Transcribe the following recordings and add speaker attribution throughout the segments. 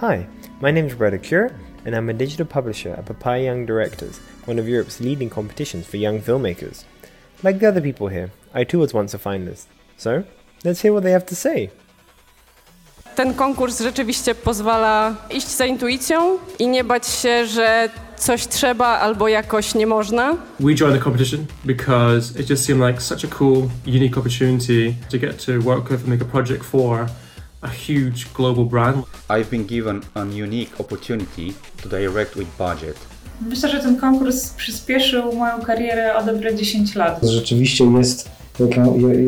Speaker 1: Hi, my name is Roberta Cure, and I'm a digital publisher at Papaya Young Directors, one of Europe's leading competitions for young filmmakers. Like the other people here, I too was once a finalist. So, let's hear what they have to say.
Speaker 2: Ten konkurs rzeczywiście pozwala iść za intuicją i nie bać się, że coś trzeba albo jakoś nie można.
Speaker 3: We joined the competition because it just seemed like such a cool, unique opportunity to get to work with and make a project for a huge global brand.
Speaker 4: I've been given an unique opportunity to direct with budget.
Speaker 5: Myślę, że ten konkurs przyspieszył moją karierę o dobre 10 lat.
Speaker 6: Rzeczywiście jest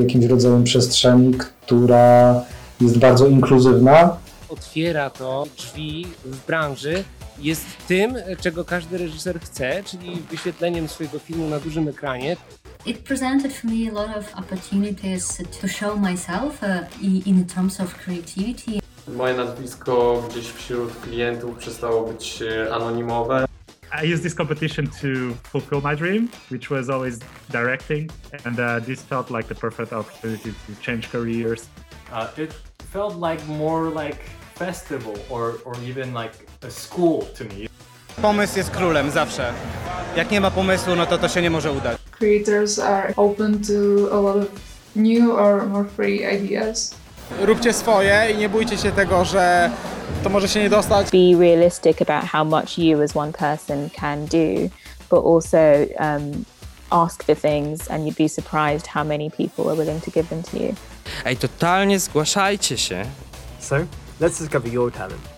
Speaker 6: jakimś rodzajem przestrzeni, która jest bardzo inkluzywna.
Speaker 7: Otwiera to drzwi w branży, jest tym, czego każdy reżyser chce, czyli wyświetleniem swojego filmu na dużym ekranie.
Speaker 8: It presented for me a lot of opportunities to show myself uh, in terms of creativity.
Speaker 9: Moje nazwisko gdzieś wśród klientów przestało być anonimowe.
Speaker 10: I used this competition to fulfill my dream, which was always directing, and uh, this felt like the perfect opportunity to change careers.
Speaker 11: Uh, it felt like more like festival or, or even like a school to me.
Speaker 12: Pomysł jest królem zawsze. Jak nie ma pomysłu, no to to się nie może udać.
Speaker 13: Creators are open to a lot of new or more free ideas.
Speaker 12: Róbcie swoje i nie bójcie się tego, że to może się nie dostać.
Speaker 14: Be realistic about how much you as one person can do, but also um, ask for things and you'd be surprised how many people are willing to give them to you.
Speaker 15: Ej, totalnie zgłaszajcie się.
Speaker 16: So, let's discover your talent.